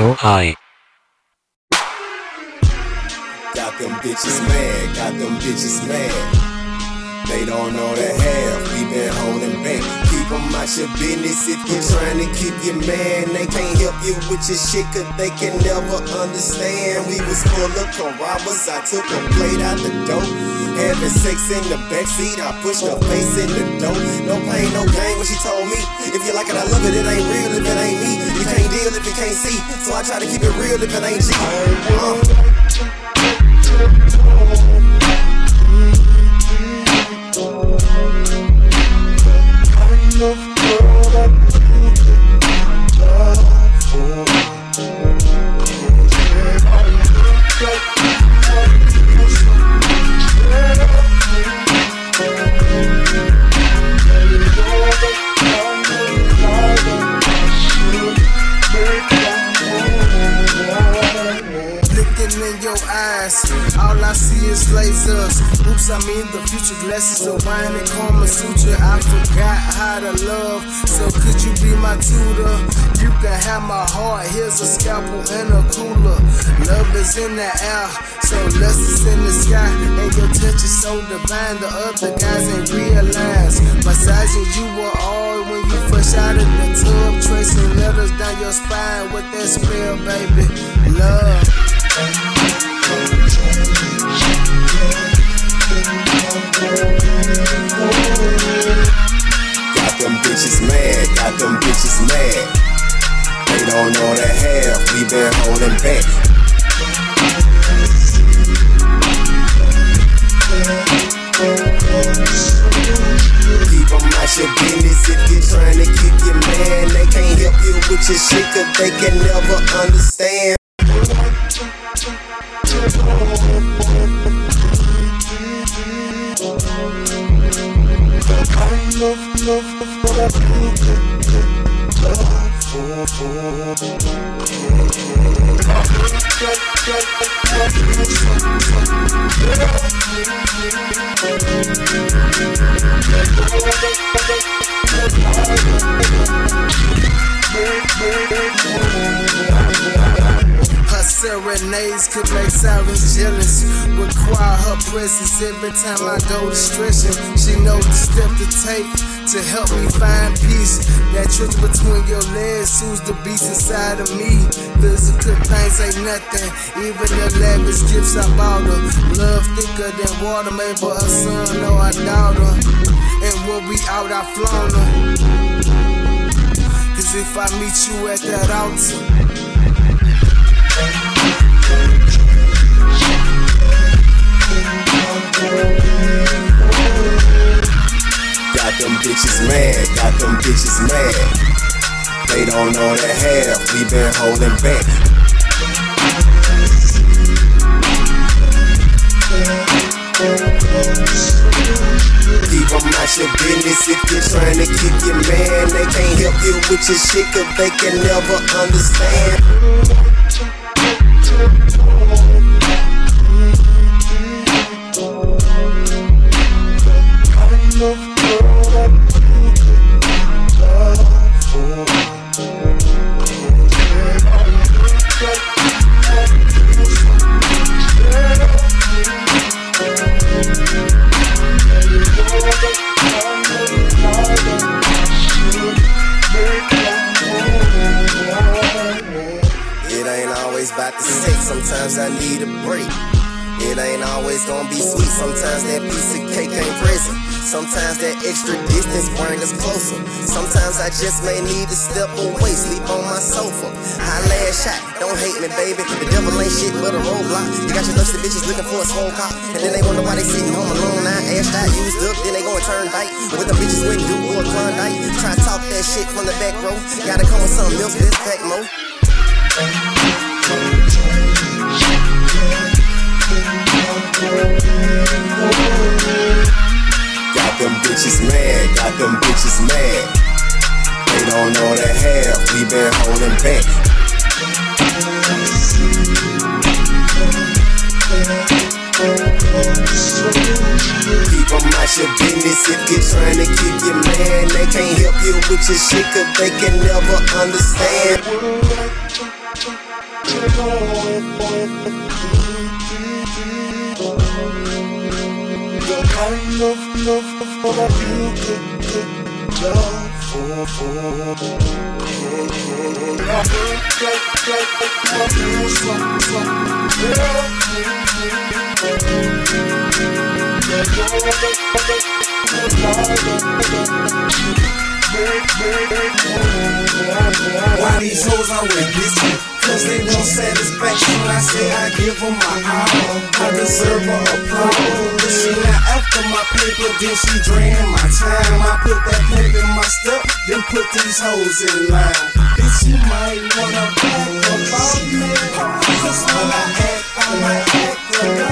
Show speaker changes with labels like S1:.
S1: so high.
S2: Got them bitches mad, got them bitches mad. They don't know the half, we been holding back. Keep them out your business if you're trying to keep your man. They can't help you with your shit cause they can never understand. We was full of robbers, I took a plate out the dope. Having sex in the backseat, I pushed her face in the dope. No pain, no gain, what she told me. If you like it, I love it, it ain't real if it ain't me. You can't deal if you can't see. So I try to keep it real if it ain't G. Uh.
S3: I see is lasers. Oops, I mean the future glasses of wine and Kama Sutra. I forgot how to love, so could you be my tutor? You can have my heart, here's a scalpel and a cooler. Love is in the air, so less is in the sky. And your touch is so divine, the other guys ain't realize. Massaging you were all when you fresh out of the tub, tracing letters down your spine with that spell, baby. Love.
S2: Got them bitches mad, got them bitches mad. They don't know the half, we been holding back. Keep out your business if you're trying to keep your man. They can't help you with your shit cause they can never understand.
S3: Her serenades could make sirens jealous. Require her presence every time I go to stretching. She knows the step to take to help me find peace. That truth between your legs soothes the beast inside of me. Physical things ain't nothing, even the lavish gifts I bought her. Love thicker than water, made for a son, I doubt her. And when we out, I flown her. Cause if I meet you at that altar,
S2: Got them bitches mad, got them bitches mad. They don't know the half, we been holding back. Keep them out your business if you're trying to keep your man. They can't help you with your shit cause they can never understand. Sometimes I need a break. It ain't always gonna be sweet, sometimes that piece of cake ain't present. Sometimes that extra distance bring us closer. Sometimes I just may need to step away, sleep on my sofa. High last shot, don't hate me, baby. The devil ain't shit but a roadblock. You got your thirsty bitches looking for a swole cop. And then they wonder why they sitting home alone. Now ass out, used up, then they go and turn bite. With the bitches with do or Klondike. Try to talk that shit from the back row. Gotta come with something else, this pack mo. Bitches mad, got them bitches mad. They don't know the half, we been holding back. Keep them out your business if you're trying to keep your man. They can't help you with your shit cause they can never understand.
S4: Kind of love that you could, could for, for.
S1: Why these hoes always diss Cause they want satisfaction. I say I give them my all. I deserve her applause. If she not after my paper, then she draining my time. I put that paper in my step, then put these hoes in line. Bitch, you might wanna back up off me. Cause when I act, I might act